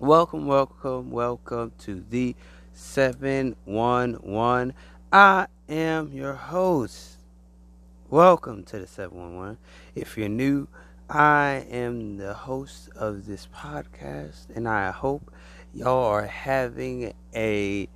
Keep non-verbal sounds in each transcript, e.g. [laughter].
Welcome, welcome, welcome to the 711. I am your host. Welcome to the 711. If you're new, I am the host of this podcast, and I hope y'all are having a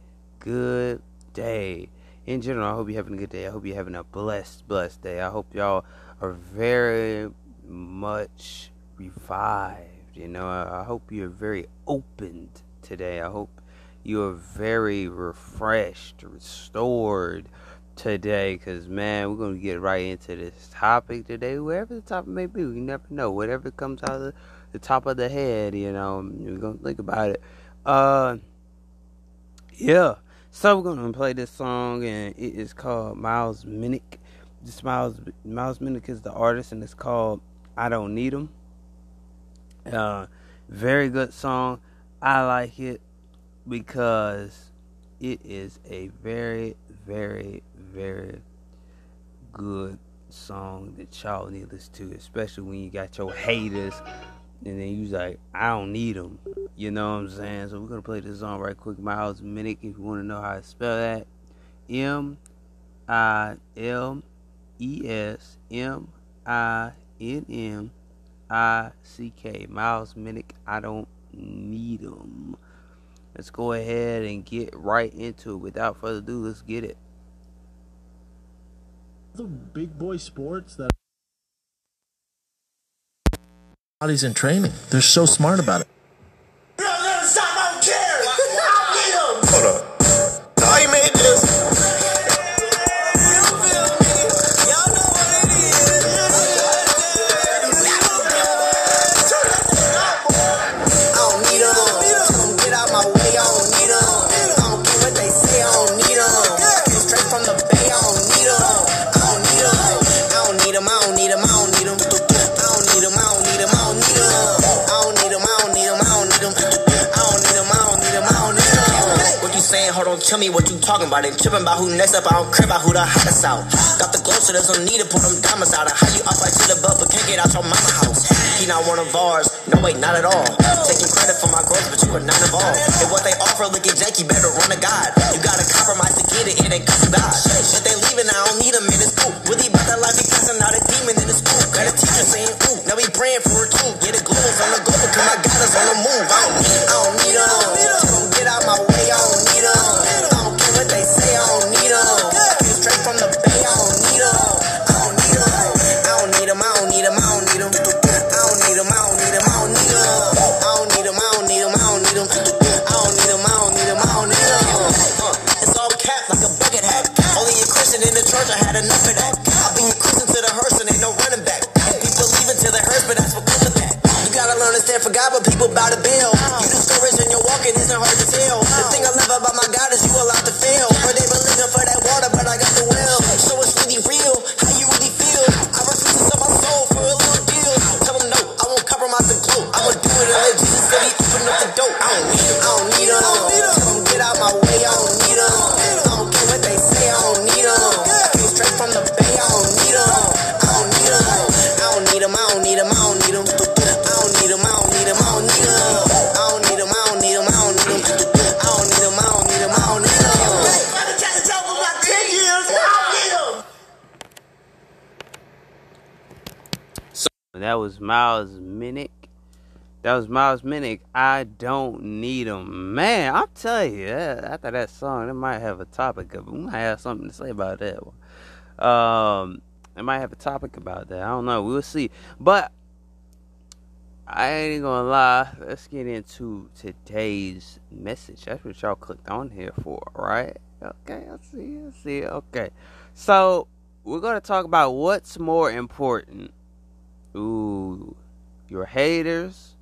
good day. In general, I hope you're having a good day. I hope you're having a blessed, blessed day. I hope y'all are very much revived. You know, I, I hope you're very opened today. I hope you're very refreshed, restored today. Because, man, we're to get right into this topic today. Wherever the topic may be, we never know. Whatever comes out of the, the top of the head, you know, we're going to think about it. Uh, yeah. So we're gonna play this song, and it is called Miles Minnick. This Miles Miles Minnick is the artist, and it's called "I Don't Need 'Em." Uh, very good song. I like it because it is a very, very, very good song that y'all need to listen to, especially when you got your haters and then you like, I don't need them. You know what I'm saying? So we're gonna play this song right quick. Miles Minnick, if you want to know how to spell that, M I L E S M I N M I C K. Miles Minnick. I don't need them. Let's go ahead and get right into it. Without further ado, let's get it. The big boy sports that bodies in training. They're so smart about it. Saying? Hold on, tell me what you talking about. Ain't tripping about who next up, I don't care about who the hottest out. Got the glow, so there's no need to put them diamonds out. And how you up like to the butt, but can't get out your mama house. He not one of ours. No, way, not at all. Taking credit for my growth, but you are not involved. And what they offer, look at you better run a god. You gotta compromise to get it, it ain't custom God. But they leaving, I don't need them in this. Really about that life, he cussing out a demon in the school. Got a teacher saying, ooh, now we praying for it too. Get That was Miles Minnick. I don't need him, man. I'm telling you, after that song, it might have a topic of. We might have something to say about that one. Um, it might have a topic about that. I don't know. We'll see. But I ain't gonna lie. Let's get into today's message. That's what y'all clicked on here for, right? Okay, I see. I see. Okay, so we're gonna talk about what's more important. Ooh, your haters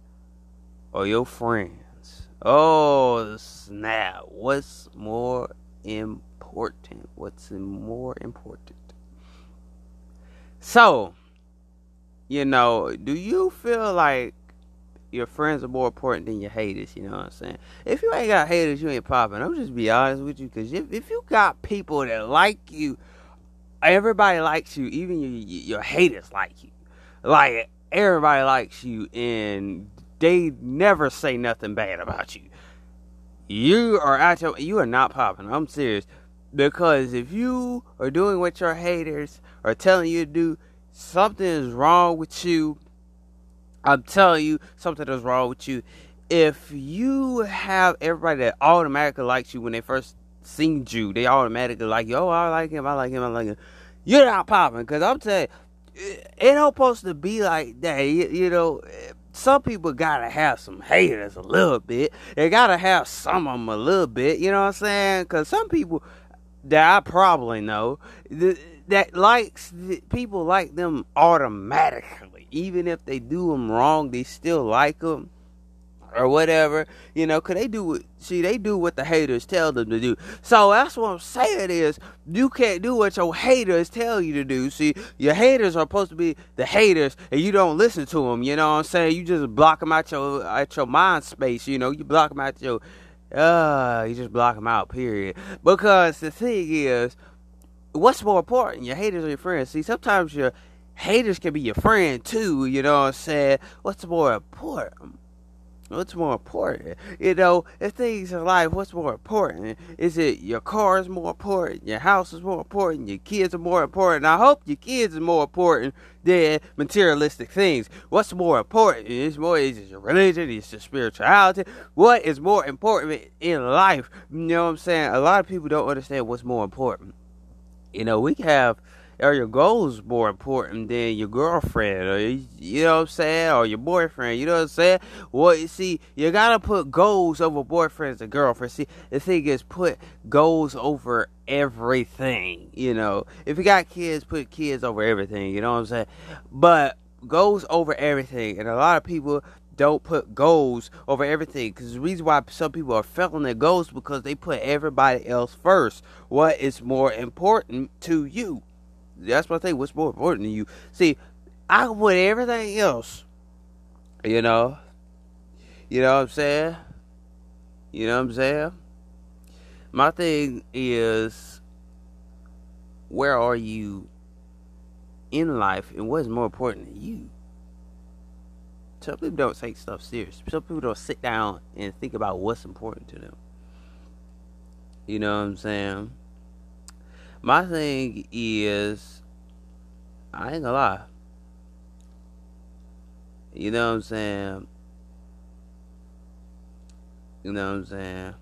or your friends? Oh snap! What's more important? What's more important? So, you know, do you feel like your friends are more important than your haters? You know what I'm saying? If you ain't got haters, you ain't popping. I'm just be honest with you, because if, if you got people that like you, everybody likes you, even your, your haters like you. Like everybody likes you, and they never say nothing bad about you. You are out your, you are not popping. I'm serious. Because if you are doing what your haters are telling you to do, something is wrong with you. I'm telling you, something is wrong with you. If you have everybody that automatically likes you when they first seen you, they automatically like you. Oh, I like him. I like him. I like him. You're not popping because I'm telling you, it ain't supposed to be like that. You, you know, some people gotta have some haters a little bit. They gotta have some of them a little bit. You know what I'm saying? Because some people that I probably know that likes people like them automatically, even if they do them wrong, they still like them or whatever, you know, cause they do what see they do what the haters tell them to do. So that's what I'm saying is you can't do what your haters tell you to do. See, your haters are supposed to be the haters, and you don't listen to them. You know what I'm saying? You just block them out your out your mind space. You know, you block them out your uh, you just block them out. Period. Because the thing is, what's more important, your haters or your friends? See, sometimes your haters can be your friend too. You know what I'm saying? What's more important? What's more important? You know, if things in life, what's more important? Is it your car is more important? Your house is more important? Your kids are more important? I hope your kids are more important than materialistic things. What's more important? Is more is it your religion? Is your spirituality? What is more important in life? You know what I'm saying? A lot of people don't understand what's more important. You know, we have are your goals more important than your girlfriend or you know what I'm saying or your boyfriend you know what I'm saying? Well you see you gotta put goals over boyfriends and girlfriends. See the thing is put goals over everything you know? If you got kids put kids over everything you know what I'm saying? But goals over everything and a lot of people don't put goals over everything because the reason why some people are failing their goals because they put everybody else first. What is more important to you that's I think. What's more important than you? See, I can put everything else. You know. You know what I'm saying? You know what I'm saying? My thing is where are you in life and what is more important than you? Some people don't take stuff serious. Some people don't sit down and think about what's important to them. You know what I'm saying? My thing is, I ain't gonna lie. You know what I'm saying? You know what I'm saying?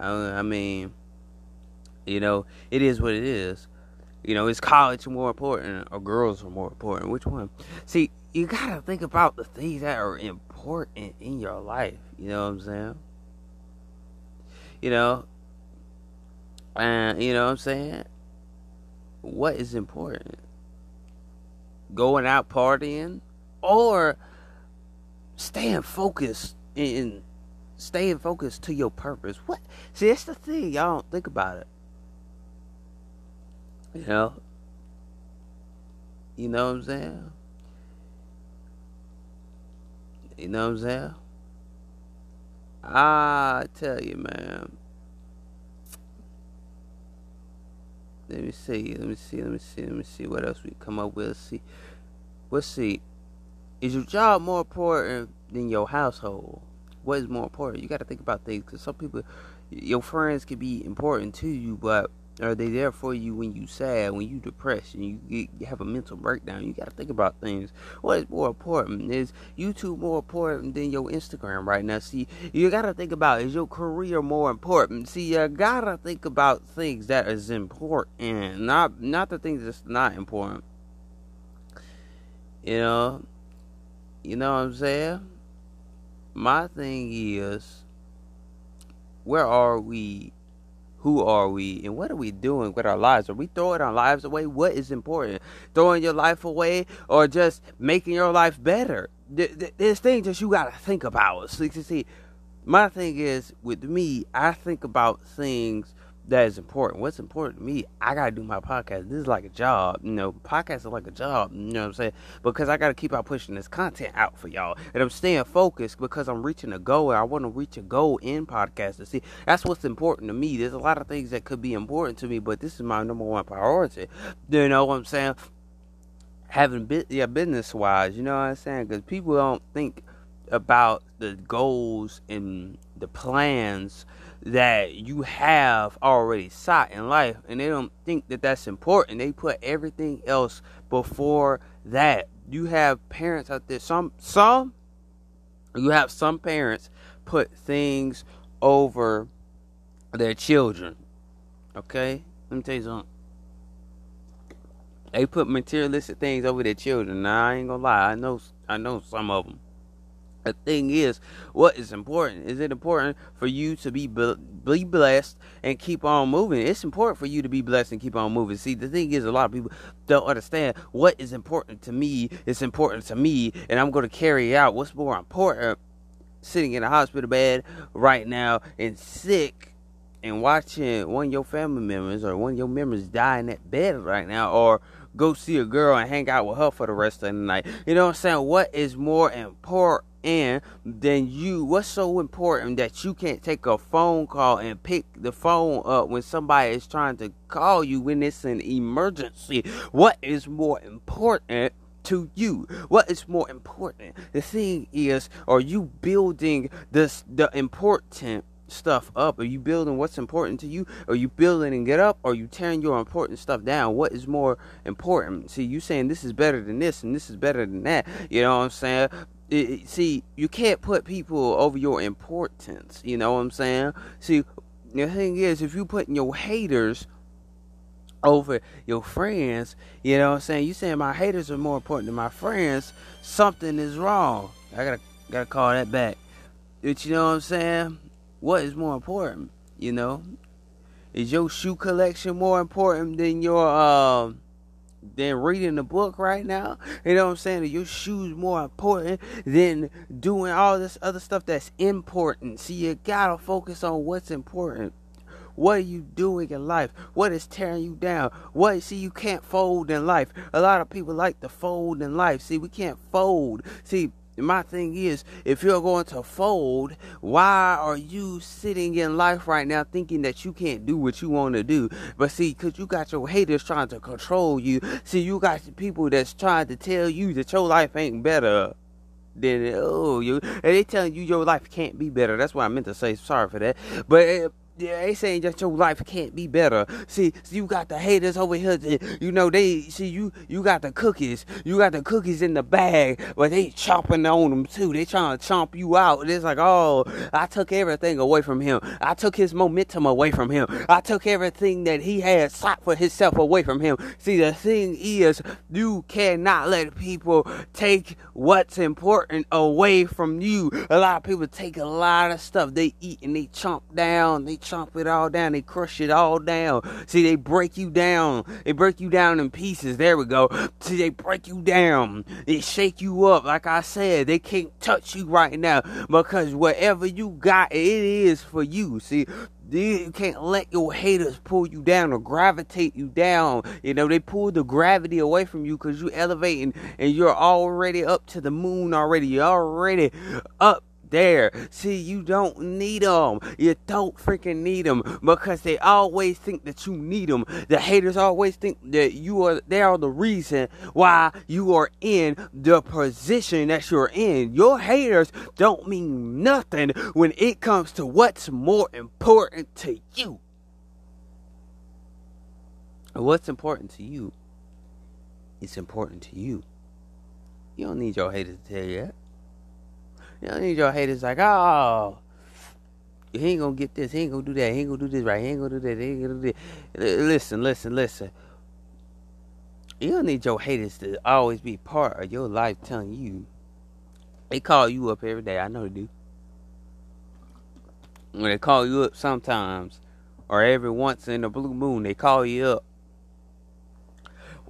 I, I mean, you know, it is what it is. You know, is college more important or girls are more important? Which one? See, you gotta think about the things that are important in your life. You know what I'm saying? You know, and you know what I'm saying? What is important? Going out partying or staying focused and staying focused to your purpose. What? See, that's the thing. Y'all don't think about it. You know? You know what I'm saying? You know what I'm saying? I tell you, man. Let me see. Let me see. Let me see. Let me see what else we come up with. Let's see. Let's see. Is your job more important than your household? What is more important? You got to think about things because some people, your friends can be important to you, but are they there for you when you sad, when you depressed, and you, get, you have a mental breakdown? You got to think about things. What is more important? Is YouTube more important than your Instagram right now? See, you got to think about is your career more important? See, you got to think about things that is important, not not the things that's not important. You know, you know what I'm saying? My thing is, where are we who are we and what are we doing with our lives? Are we throwing our lives away? What is important? Throwing your life away or just making your life better? There's things that you got to think about. So, see, my thing is with me, I think about things that is important. What's important to me, I gotta do my podcast. This is like a job, you know. Podcasts are like a job, you know what I'm saying? Because I gotta keep on pushing this content out for y'all, and I'm staying focused because I'm reaching a goal, and I want to reach a goal in podcasting. See, that's what's important to me. There's a lot of things that could be important to me, but this is my number one priority. You know what I'm saying? Having bit, yeah, business wise, you know what I'm saying? Because people don't think about the goals and the plans that you have already sought in life and they don't think that that's important. They put everything else before that. You have parents out there. Some some you have some parents put things over their children okay? Let me tell you something. They put materialistic things over their children. Now i ain't gonna lie. I know i know some of them the thing is, what is important? Is it important for you to be be blessed and keep on moving? It's important for you to be blessed and keep on moving. See, the thing is, a lot of people don't understand what is important to me. It's important to me, and I'm going to carry out what's more important. Sitting in a hospital bed right now and sick and watching one of your family members or one of your members die in that bed right now, or go see a girl and hang out with her for the rest of the night. You know what I'm saying? What is more important? And then you what's so important that you can't take a phone call and pick the phone up when somebody is trying to call you when it's an emergency what is more important to you what is more important the thing is are you building this the important stuff up? Are you building what's important to you? Are you building and get up? Or are you tearing your important stuff down? What is more important? See, you saying this is better than this and this is better than that. You know what I'm saying? It, see, you can't put people over your importance. You know what I'm saying? See, the thing is, if you putting your haters over your friends, you know what I'm saying? You saying my haters are more important than my friends, something is wrong. I gotta gotta call that back. But you know what I'm saying? What is more important? You know? Is your shoe collection more important than your um than reading the book right now. You know what I'm saying? Your shoes more important than doing all this other stuff that's important. See, you gotta focus on what's important. What are you doing in life? What is tearing you down? What see you can't fold in life. A lot of people like to fold in life. See, we can't fold. See, my thing is, if you're going to fold, why are you sitting in life right now thinking that you can't do what you want to do? But see, because you got your haters trying to control you. See, you got people that's trying to tell you that your life ain't better than oh you and they telling you your life can't be better that's what i meant to say sorry for that but eh, yeah, they saying that your life can't be better. See, see, you got the haters over here. You know, they see you. You got the cookies. You got the cookies in the bag, but they chomping on them too. They trying to chomp you out. It's like, oh, I took everything away from him. I took his momentum away from him. I took everything that he had sought for himself away from him. See, the thing is, you cannot let people take what's important away from you. A lot of people take a lot of stuff. They eat and they chomp down. They it all down. They crush it all down. See, they break you down. They break you down in pieces. There we go. See, they break you down. They shake you up. Like I said, they can't touch you right now because whatever you got, it is for you. See, you can't let your haters pull you down or gravitate you down. You know, they pull the gravity away from you because you're elevating and you're already up to the moon already. You're already up there. See, you don't need them. You don't freaking need them because they always think that you need them. The haters always think that you are they are the reason why you are in the position that you're in. Your haters don't mean nothing when it comes to what's more important to you. What's important to you? It's important to you. You don't need your haters to tell you that. You don't need your haters like, oh, he ain't gonna get this, he ain't gonna do that, he ain't gonna do this right, he ain't gonna do that, he ain't gonna do that. Listen, listen, listen. You don't need your haters to always be part of your life telling you. They call you up every day, I know they do. When they call you up sometimes, or every once in a blue moon, they call you up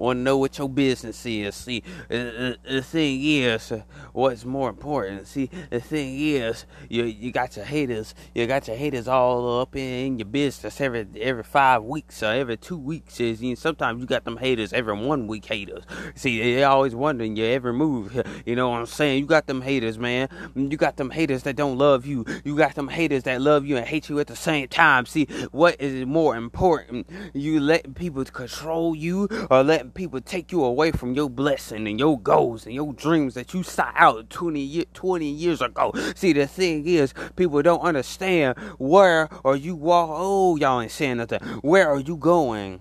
want to know what your business is. See, the, thing is, uh, what's more important? See, the thing is, you you got your haters, you got your haters all up in your business every every five weeks or every two weeks. Is you know, sometimes you got them haters every one week haters. See, they always wondering your every move. You know what I'm saying? You got them haters, man. You got them haters that don't love you. You got them haters that love you and hate you at the same time. See, what is more important? You let people control you or let letting people take you away from your blessing and your goals and your dreams that you set out 20, year, 20 years ago. See, the thing is, people don't understand where are you walk. Oh, y'all ain't saying nothing. Where are you going?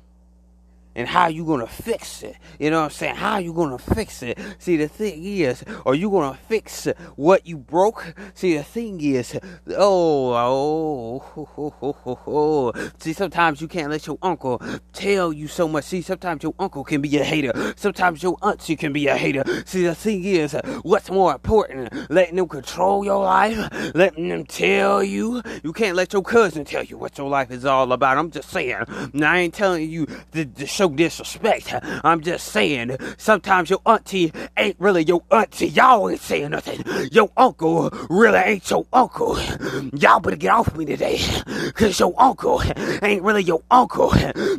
And how you gonna fix it. You know what I'm saying? How you gonna fix it? See, the thing is, are you gonna fix what you broke? See, the thing is, oh, oh, oh, oh, oh, oh. see, sometimes you can't let your uncle tell you so much. See, sometimes your uncle can be a hater. Sometimes your auntie can be a hater. See, the thing is, what's more important? Letting them control your life? Letting them tell you? You can't let your cousin tell you what your life is all about. I'm just saying. Now, I ain't telling you the, the show disrespect. I'm just saying, sometimes your auntie ain't really your auntie. Y'all ain't saying nothing. Your uncle really ain't your uncle. Y'all better get off me today. Cause your uncle ain't really your uncle.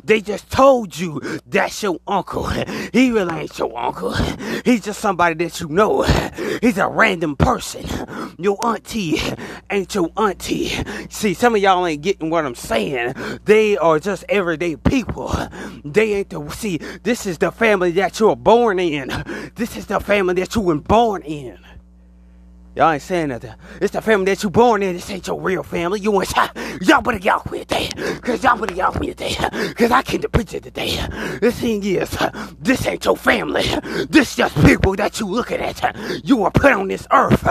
They just told you that's your uncle. He really ain't your uncle. He's just somebody that you know. He's a random person. Your auntie ain't your auntie. See, some of y'all ain't getting what I'm saying. They are just everyday people. They ain't the see. This is the family that you were born in. This is the family that you were born in. Y'all ain't saying nothing. It's the family that you born in. This ain't your real family. You ain't. Y'all better get off me today. Cause y'all better get off me today. Cause I came to preach it today. The thing is, this ain't your family. This just people that you looking at. You were put on this earth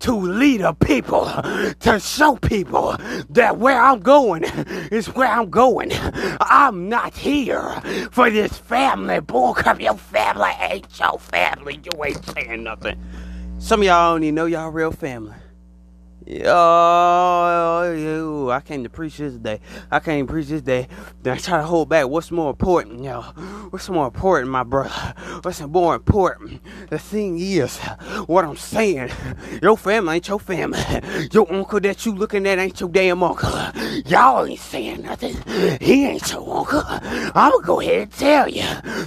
to lead a people, to show people that where I'm going is where I'm going. I'm not here for this family. Boy, come your family ain't your family. You ain't saying nothing. Some of y'all even know y'all real family. Yo, I came to preach this day. I came to preach this day. Then I try to hold back. What's more important, yo? What's more important, my brother? What's more important? The thing is, what I'm saying, your family ain't your family. Your uncle that you looking at ain't your damn uncle. Y'all ain't saying nothing. He ain't your uncle. I'ma go ahead and tell you.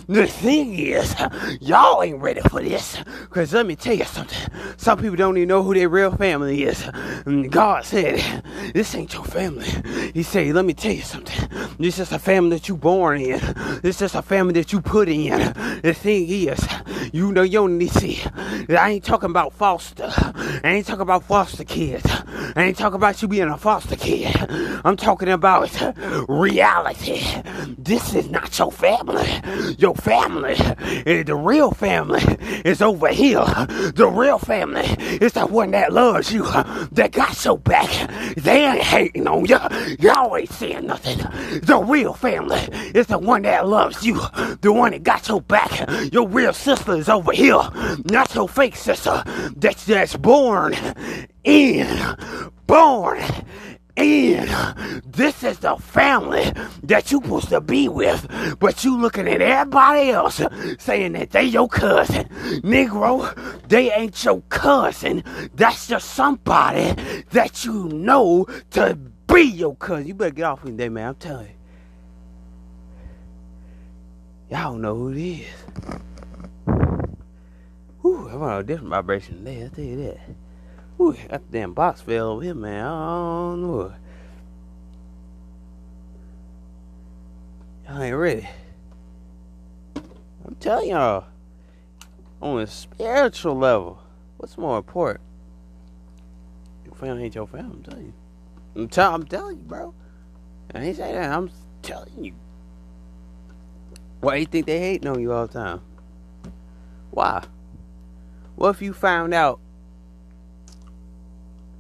The thing is, y'all ain't ready for this. Cause let me tell you something. Some people don't even know who their real family is. And God said, This ain't your family. He said, Let me tell you something. This is a family that you born in. This is a family that you put in. The thing is, you know you need to see. I ain't talking about foster. I ain't talking about foster kids. I ain't talking about you being a foster kid. I'm talking about reality. This is not your family. Your family, eh, the real family, is over here. The real family is the one that loves you, that got your back. They ain't hating on you. Y'all ain't saying nothing. The real family is the one that loves you, the one that got your back. Your real sister is over here, not your fake sister that's, that's born in, born in. This is the family that you supposed to be with, but you looking at everybody else saying that they your cousin. Negro, they ain't your cousin. That's just somebody that you know to be your cousin. You better get off me today, man. I'm telling you. Y'all don't know who it is. Whew, I'm on a different vibration today, I'll tell you that. Whew, that damn box fell over here, man. I don't know. Y'all ain't ready. I'm telling y'all, on a spiritual level, what's more important? Your family ain't your family, I'm telling you. I'm, tell, I'm telling you, bro. I ain't saying that, I'm telling you. Why you think they hating on you all the time? Why? What if you found out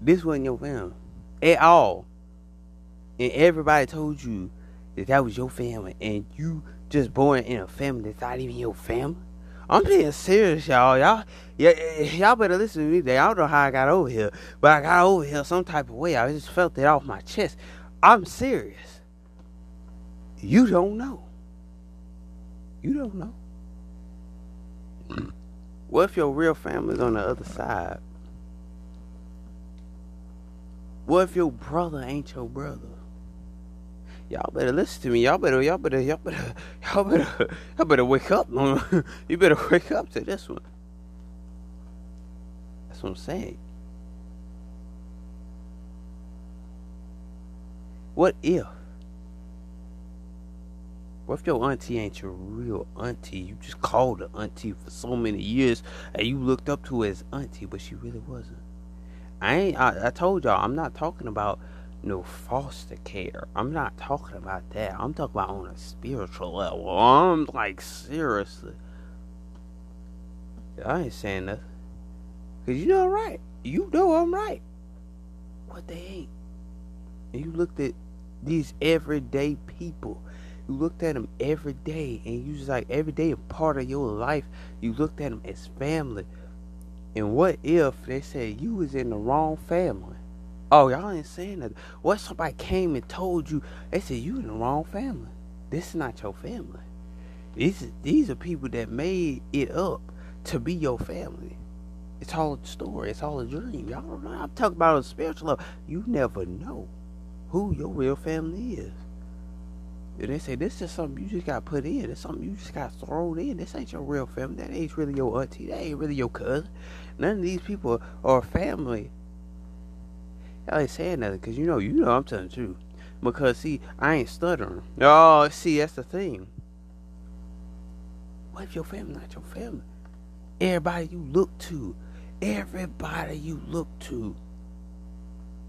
this wasn't your family at all, and everybody told you that that was your family, and you just born in a family that's not even your family? I'm being serious, y'all. Y'all, yeah, y'all better listen to me. Today. I don't know how I got over here, but I got over here some type of way. I just felt it off my chest. I'm serious. You don't know. You don't know. What if your real family's on the other side? What if your brother ain't your brother? Y'all better listen to me. Y'all better, y'all better, y'all better, [laughs] y'all better, [laughs] y'all better wake up. [laughs] you better wake up to this one. That's what I'm saying. What if What if your auntie ain't your real auntie? You just called her auntie for so many years and you looked up to her as auntie, but she really wasn't. I ain't I, I told y'all I'm not talking about no foster care. I'm not talking about that. I'm talking about on a spiritual level. I'm like seriously. I ain't saying nothing. Cause you know I'm right. You know I'm right. What they ain't. And you looked at these everyday people. You looked at them every day, and you just like every day a part of your life. You looked at them as family. And what if they said you was in the wrong family? Oh, y'all ain't saying that. What if somebody came and told you? They said you in the wrong family. This is not your family. These these are people that made it up to be your family. It's all a story. It's all a dream. Y'all don't know. I'm talking about a spiritual level. You never know who your real family is. And they say this is something you just got put in. It's something you just got thrown in. This ain't your real family. That ain't really your auntie. That ain't really your cousin. None of these people are family. Y'all ain't saying nothing because you know, you know I'm telling the truth. Because see, I ain't stuttering. Oh, see, that's the thing. What if your family not your family? Everybody you look to, everybody you look to,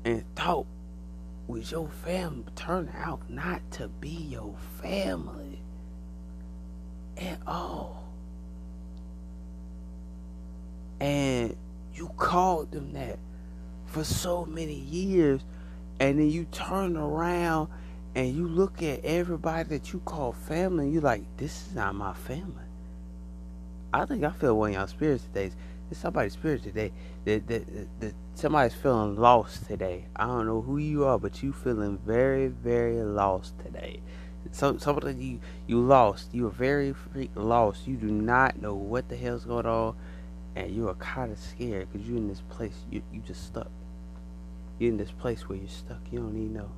and thought was your family turned out not to be your family at all. And you called them that for so many years, and then you turn around and you look at everybody that you call family, and you're like, this is not my family. I think I feel one of y'all spirits today. It's somebody's spirit today. That, that, that, that somebody's feeling lost today. I don't know who you are, but you feeling very, very lost today. So something you you lost. You are very lost. You do not know what the hell's going on, and you are kind of scared because you're in this place. You you just stuck. You're in this place where you're stuck. You don't even know.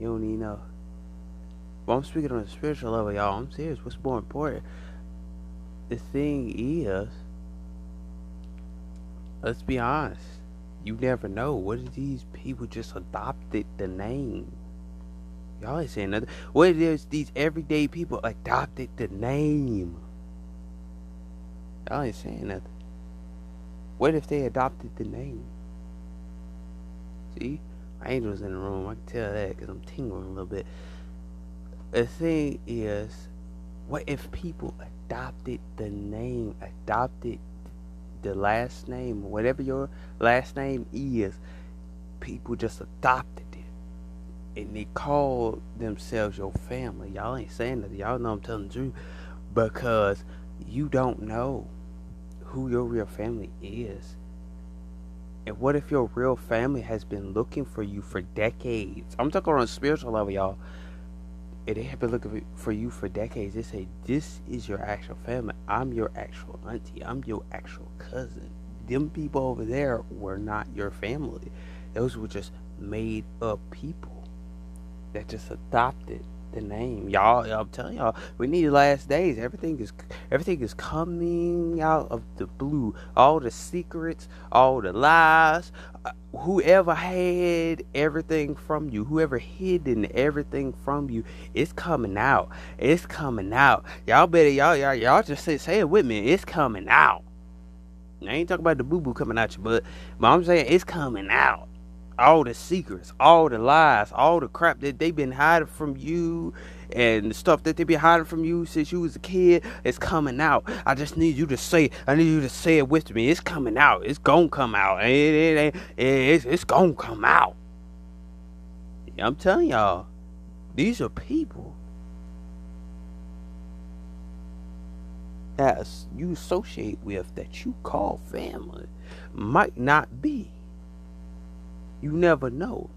You don't even know. But I'm speaking on a spiritual level, y'all. I'm serious. What's more important? The thing is, let's be honest. You never know. What if these people just adopted the name? Y'all ain't saying nothing. What if these everyday people adopted the name? Y'all ain't saying nothing. What if they adopted the name? See, angel's in the room. I can tell that because I'm tingling a little bit. The thing is, what if people adopted the name, adopted the last name, whatever your last name is, people just adopted it. And they call themselves your family. Y'all ain't saying that. Y'all know I'm telling the truth. Because you don't know who your real family is. And what if your real family has been looking for you for decades? I'm talking on a spiritual level, y'all. And they have been looking for you for decades. They say, This is your actual family. I'm your actual auntie. I'm your actual cousin. Them people over there were not your family. Those were just made up people that just adopted the name. Y'all, I'm telling y'all, we need the last days. Everything is everything is coming out of the blue. All the secrets, all the lies. Uh, whoever had everything from you, whoever hidden everything from you, it's coming out. It's coming out. Y'all better y'all y'all y'all just say say it with me. It's coming out. I ain't talking about the boo boo coming out you, butt, but I'm saying it's coming out all the secrets, all the lies, all the crap that they've been hiding from you and the stuff that they've been hiding from you since you was a kid is coming out. I just need you to say I need you to say it with me. It's coming out. It's gonna come out. It, it, it, it's, it's gonna come out. I'm telling y'all, these are people that you associate with that you call family might not be. You never know.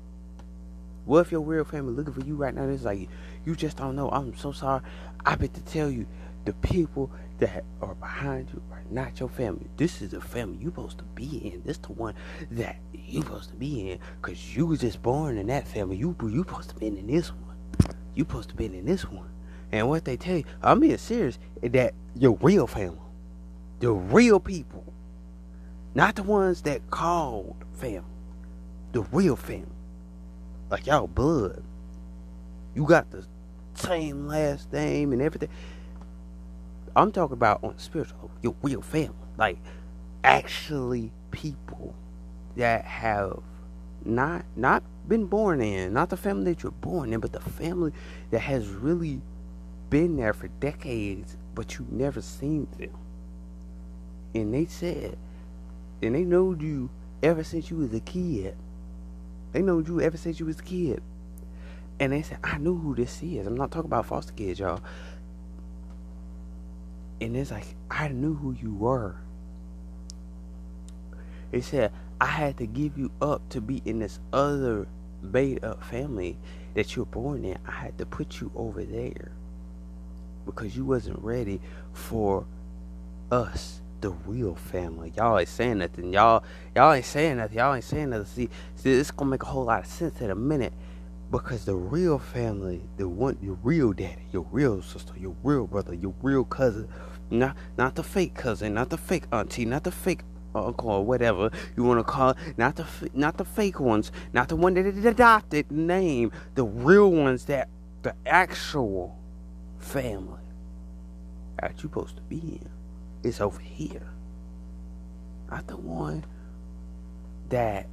What if your real family looking for you right now? It's like you just don't know. I'm so sorry. I bet to tell you, the people that are behind you are not your family. This is the family you supposed to be in. This the one that you supposed to be in, cause you was just born in that family. You you supposed to be in this one. You supposed to be in this one. And what they tell you, I'm being serious, that your real family, the real people, not the ones that called family the real family. Like y'all blood. You got the same last name and everything. I'm talking about on spiritual, your real family. Like actually people that have not not been born in, not the family that you're born in, but the family that has really been there for decades, but you never seen them. And they said, and they knowed you ever since you was a kid. They know you ever since you was a kid. And they said, I knew who this is. I'm not talking about foster kids, y'all. And it's like, I knew who you were. It said, I had to give you up to be in this other made up family that you're born in. I had to put you over there because you wasn't ready for us, the real family. Y'all ain't saying nothing. Y'all, y'all ain't saying nothing. Y'all ain't saying nothing. See, see, gonna make a whole lot of sense in a minute because the real family, the one, your real daddy, your real sister, your real brother, your real cousin, not not the fake cousin, not the fake auntie, not the fake uncle or whatever you want to call it, not the not the fake ones, not the one that adopted name, the real ones that the actual family that you supposed to be in is over here, not the one that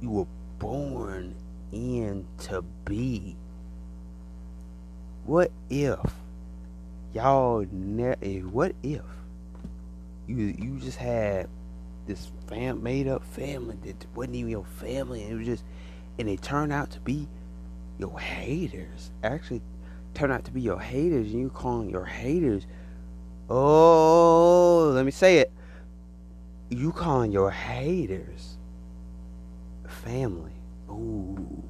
you were born in to be. What if y'all ne- eh, what if you you just had this fam made up family that wasn't even your family and it was just and it turned out to be your haters actually turned out to be your haters and you calling your haters oh let me say it you calling your haters family ooh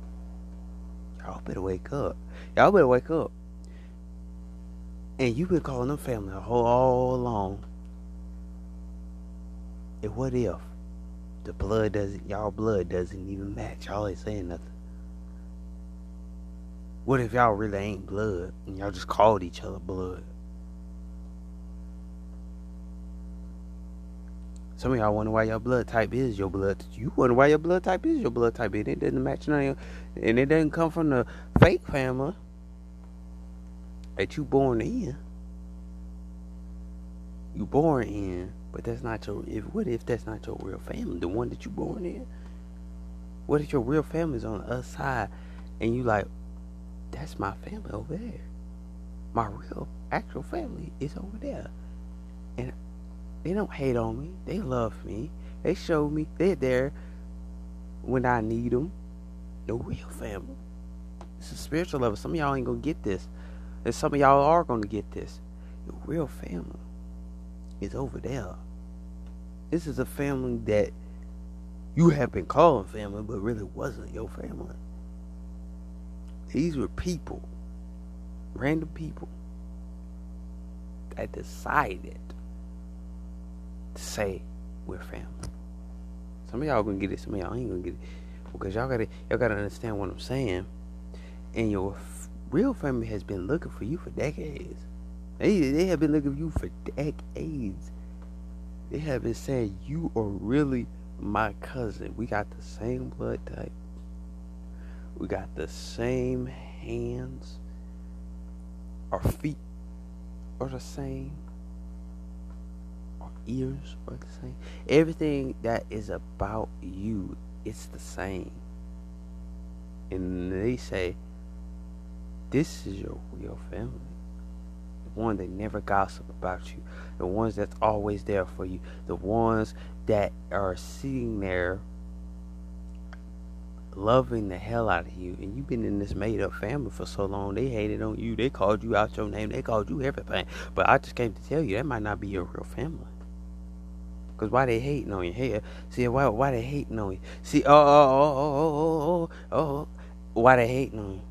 y'all better wake up y'all better wake up and you've been calling them family all, all along and what if the blood doesn't, y'all blood doesn't even match? Y'all ain't saying nothing. What if y'all really ain't blood and y'all just called each other blood? Some of y'all wonder why your blood type is your blood. You wonder why your blood type is your blood type, and it doesn't match none and it doesn't come from the fake family that you born in. You born in but that's not your. If what if that's not your real family, the one that you born in? What if your real family's on the other side, and you like, that's my family over there. My real actual family is over there, and they don't hate on me. They love me. They show me they're there when I need them. The real family. It's a spiritual level. Some of y'all ain't gonna get this, and some of y'all are gonna get this. Your real family is over there. This is a family that you have been calling family, but really wasn't your family. These were people, random people, that decided say we're family. Some of y'all gonna get it, some of y'all ain't gonna get it, because y'all gotta y'all gotta understand what I'm saying. And your f- real family has been looking for you for decades. They they have been looking for you for decades. They have been saying you are really my cousin. We got the same blood type. We got the same hands. Our feet are the same. Ears are the same. Everything that is about you, it's the same. And they say, this is your real family the one that never gossip about you, the ones that's always there for you, the ones that are sitting there loving the hell out of you. And you've been in this made up family for so long, they hated on you, they called you out your name, they called you everything. But I just came to tell you that might not be your real family. Cause why they hating on you? Hey, see why why they hating on you? See, oh oh oh oh oh oh, oh. why they hating on you?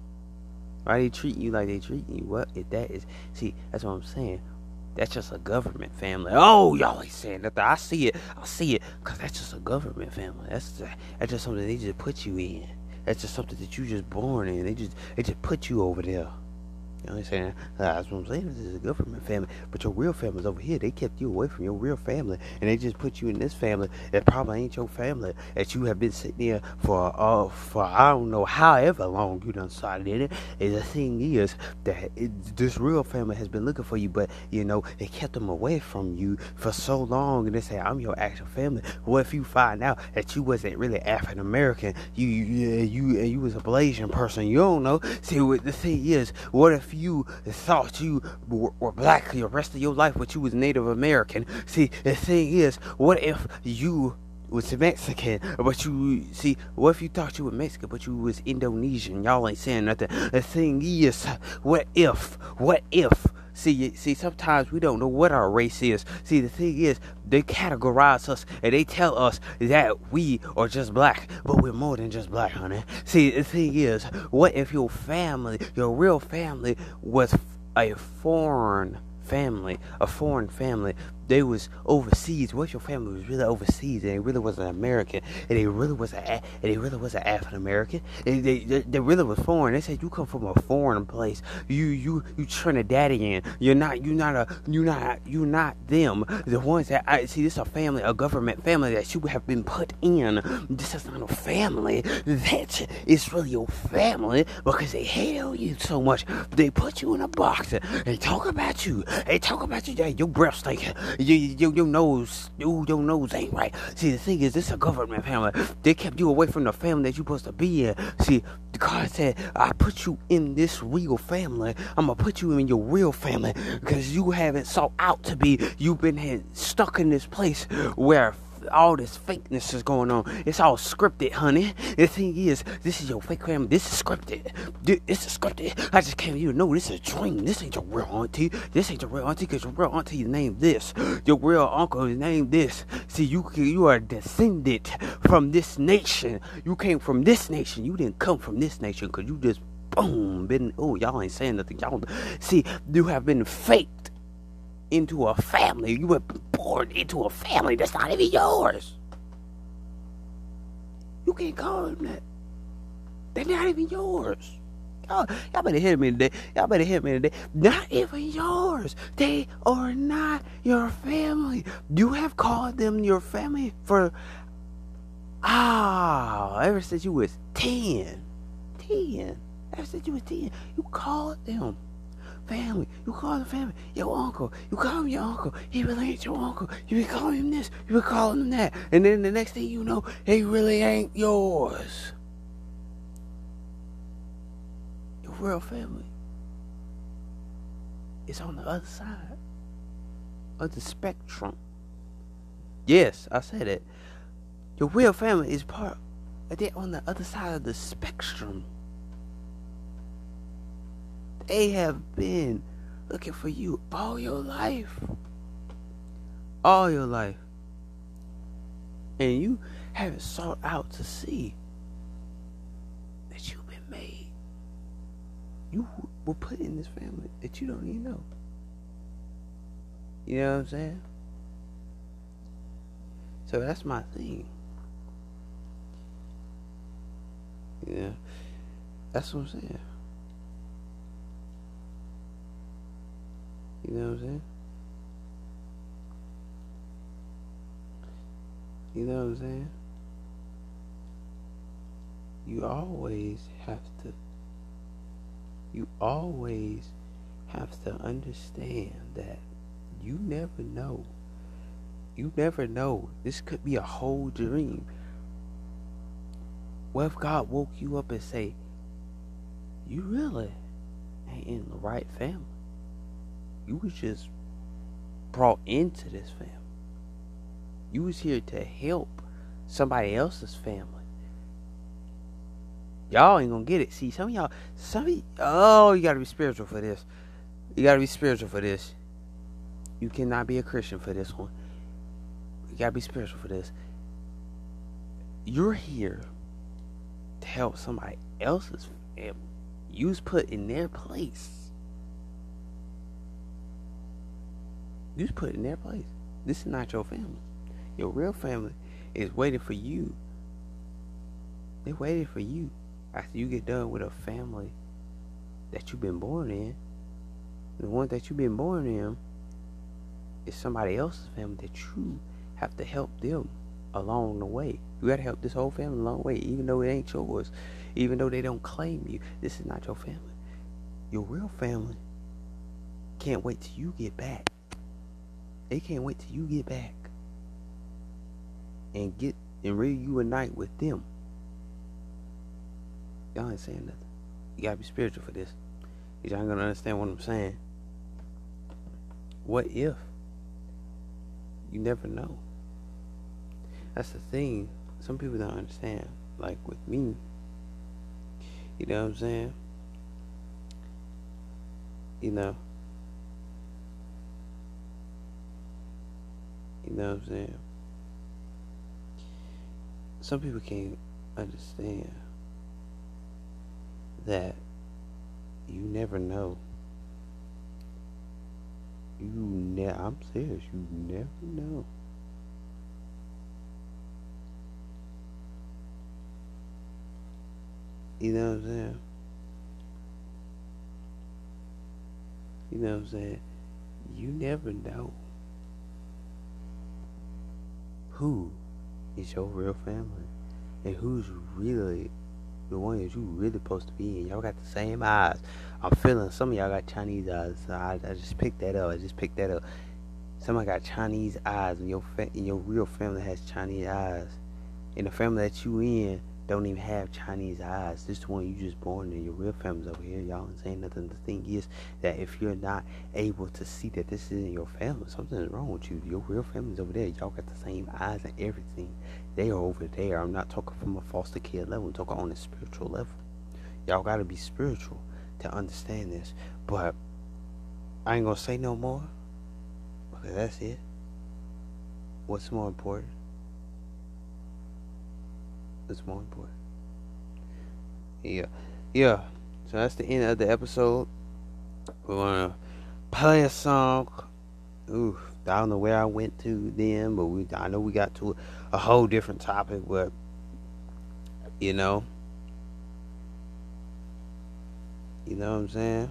Why they treating you like they treating you? What if that is? See, that's what I'm saying. That's just a government family. Oh, y'all ain't saying nothing. I see it. I see it. Cause that's just a government family. That's that's just something they just put you in. That's just something that you just born in. They just they just put you over there. You know what I'm saying? That's what I'm saying. This is a government family, but your real family's over here. They kept you away from your real family, and they just put you in this family that probably ain't your family. That you have been sitting there for uh for I don't know however long you done started in it. And the thing is that it, this real family has been looking for you, but you know they kept them away from you for so long, and they say I'm your actual family. What if you find out that you wasn't really African American? You you you you was a Blasian person. You don't know. See, what the thing is, what if you thought you were, were black the rest of your life, but you was Native American? See, the thing is, what if you was Mexican, but you see, what if you thought you were Mexican, but you was Indonesian? Y'all ain't saying nothing. The thing is, what if, what if See, see, sometimes we don't know what our race is. See, the thing is, they categorize us and they tell us that we are just black, but we're more than just black, honey. See, the thing is, what if your family, your real family, was a foreign family, a foreign family they was overseas. Your family was really overseas, and they really was an American, and they really was a, and they really was an African American. They, they, they really was foreign. They said you come from a foreign place. You you you Trinidadian. You're not you not a you not you not them. The ones that I see. This is a family, a government family that you have been put in. This is not a family. That is really your family because they hate on you so much. They put you in a box. They talk about you. They talk about you. Your breath stink your, your nose, ooh, your nose ain't right. See, the thing is, this is a government family. They kept you away from the family that you're supposed to be in. See, the God said, I put you in this real family. I'm going to put you in your real family because you haven't sought out to be. You've been stuck in this place where all this fakeness is going on. It's all scripted, honey. The thing is, this is your fake family. This is scripted. This is scripted. I just you to know this is a dream. This ain't your real auntie. This ain't your real auntie because your real auntie is named this. Your real uncle is named this. See, you you are descended from this nation. You came from this nation. You didn't come from this nation because you just boom been. Oh, y'all ain't saying nothing. Y'all see, you have been faked into a family. You were into a family that's not even yours. You can't call them that. They're not even yours. Y'all, y'all better hit me today. Y'all better hit me today. Not even yours. They are not your family. You have called them your family for ah ever since you was ten. Ten. Ever since you was ten, you called them family. You call the family your uncle. You call him your uncle. He really ain't your uncle. You be calling him this. You be calling him that. And then the next thing you know, he really ain't yours. Your real family is on the other side of the spectrum. Yes, I said it. Your real family is part. They're on the other side of the spectrum. They have been looking for you all your life. All your life. And you haven't sought out to see that you've been made. You were put in this family that you don't even know. You know what I'm saying? So that's my thing. Yeah. That's what I'm saying. You know what I'm saying? You know what I'm saying? You always have to, you always have to understand that you never know. You never know. This could be a whole dream. What if God woke you up and say, you really ain't in the right family? You was just brought into this family. You was here to help somebody else's family. Y'all ain't gonna get it. See, some of y'all, some of oh, you gotta be spiritual for this. You gotta be spiritual for this. You cannot be a Christian for this one. You gotta be spiritual for this. You're here to help somebody else's family. You was put in their place. You put in their place. This is not your family. Your real family is waiting for you. They're waiting for you after you get done with a family that you've been born in. The one that you've been born in is somebody else's family that you have to help them along the way. You gotta help this whole family along the way, even though it ain't yours, even though they don't claim you. This is not your family. Your real family can't wait till you get back. They can't wait till you get back and get and reunite with them. Y'all ain't saying nothing. You gotta be spiritual for this. Y'all ain't gonna understand what I'm saying. What if? You never know. That's the thing. Some people don't understand. Like with me, you know what I'm saying? You know. You know what I'm saying? Some people can't understand that you never know. You ne- I'm serious, you never know. You know what I'm saying? You know what I'm saying? You never know who is your real family and who's really the one that you really supposed to be in. Y'all got the same eyes. I'm feeling some of y'all got Chinese eyes. So I, I just picked that up. I just picked that up. Somebody got Chinese eyes, and your fa- and your real family has Chinese eyes, and the family that you in don't even have Chinese eyes. This one you just born in. Your real family's over here. Y'all ain't saying nothing. The thing is that if you're not able to see that this isn't your family, something's wrong with you. Your real family's over there. Y'all got the same eyes and everything. They are over there. I'm not talking from a foster kid level. I'm talking on a spiritual level. Y'all gotta be spiritual to understand this. But I ain't gonna say no more. Okay, that's it. What's more important? What's more important? Yeah. Yeah. So that's the end of the episode. We're gonna play a song. Ooh, I don't know where I went to then, but we I know we got to a, whole different topic, but you know. You know what I'm saying?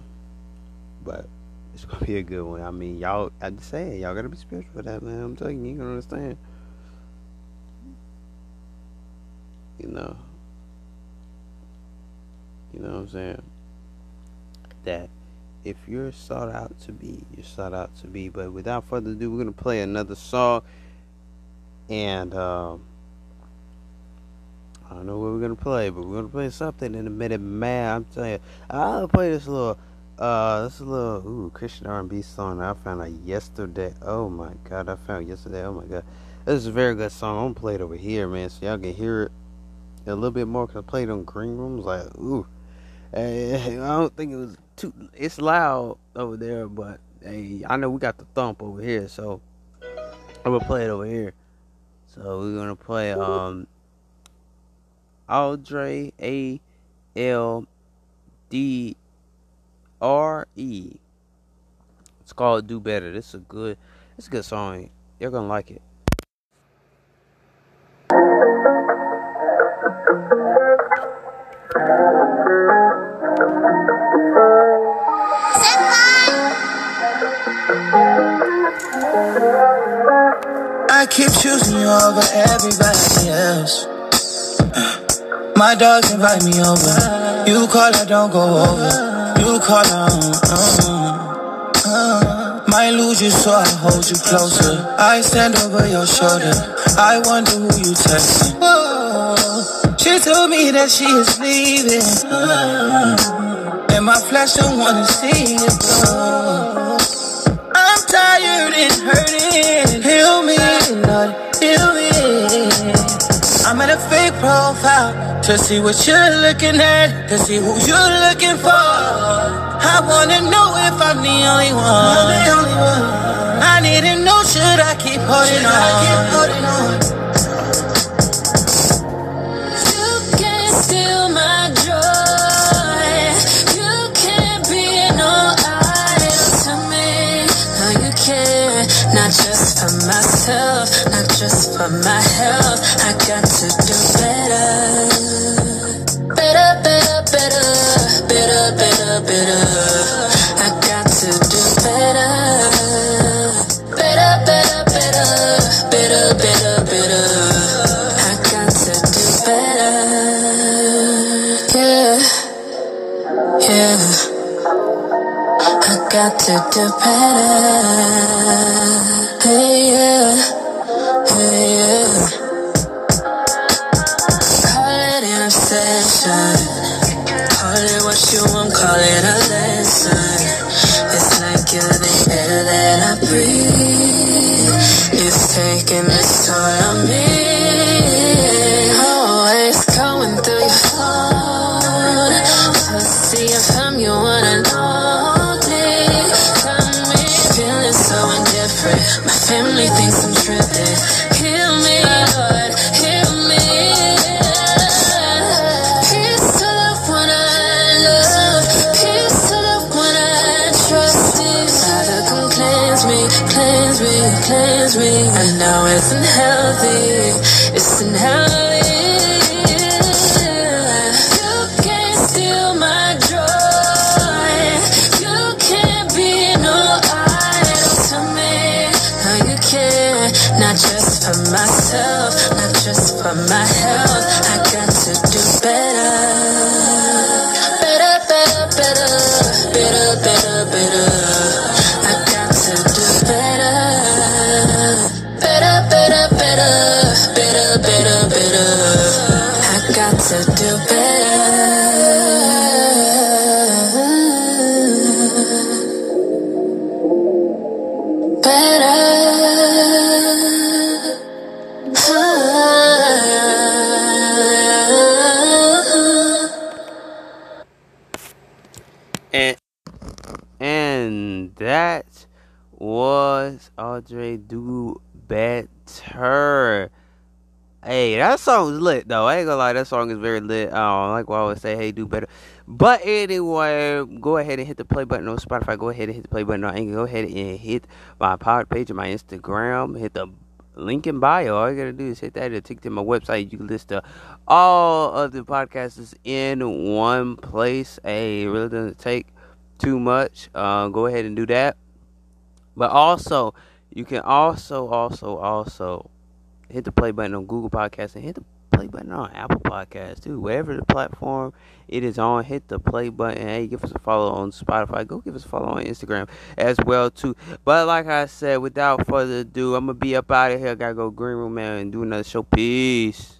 But it's gonna be a good one. I mean, y'all. I'm just saying, y'all gotta be spiritual for that, man. I'm telling you, you gonna understand. You know. You know what I'm saying? That if you're sought out to be, you're sought out to be. But without further ado, we're gonna play another song, and um, I don't know what we're gonna play, but we're gonna play something in a minute, man. I'm telling you, I'll play this little, uh, this little ooh Christian R&B song I found out yesterday. Oh my god, I found yesterday. Oh my god, this is a very good song. I'm gonna play it over here, man, so y'all can hear it a little bit more. Cause I played on Green Rooms, like ooh. Hey, [laughs] I don't think it was too. It's loud over there, but hey, I know we got the thump over here, so I'm gonna play it over here. So we're gonna play um Audrey A L D R E. It's called "Do Better." This is a good. It's a good song. You're gonna like it. Keep choosing you over everybody else. Uh, My dogs invite me over. You call, I don't go over. You call, I. Uh, uh. Might lose you, so I hold you closer. I stand over your shoulder. I wonder who you texting. Whoa. She told me that she is leaving. And my flesh don't wanna see it go. I'm tired and hurting. Heal me, Lord, heal me. I'm at a fake profile to see what you're looking at, to see who you're looking for. I wanna know if I'm the only one. I need to know should I keep holding on? You myself, not just for my health. I got to do better. Better, better, better, better, better, better. I got to do better. Better, better, better, better, better, better. I got to do better. Yeah, yeah. I got to do better. Hey, yeah. It's taking its unhealthy. Hey, that song was lit though. I ain't gonna lie, that song is very lit. Um, like what I always say, hey, do better. But anyway, go ahead and hit the play button on Spotify. Go ahead and hit the play button on Anchor. Go ahead and hit my pod page on my Instagram. Hit the link in bio. All you gotta do is hit that. It'll take to my website. You can list to all of the podcasts in one place. Hey, it really doesn't take too much. Uh, go ahead and do that. But also, you can also, also, also hit the play button on Google Podcasts and hit the play button on Apple Podcasts too. Wherever the platform it is on, hit the play button. Hey, give us a follow on Spotify. Go give us a follow on Instagram as well too. But like I said, without further ado, I'm gonna be up out of here. I gotta go green room man and do another show. Peace.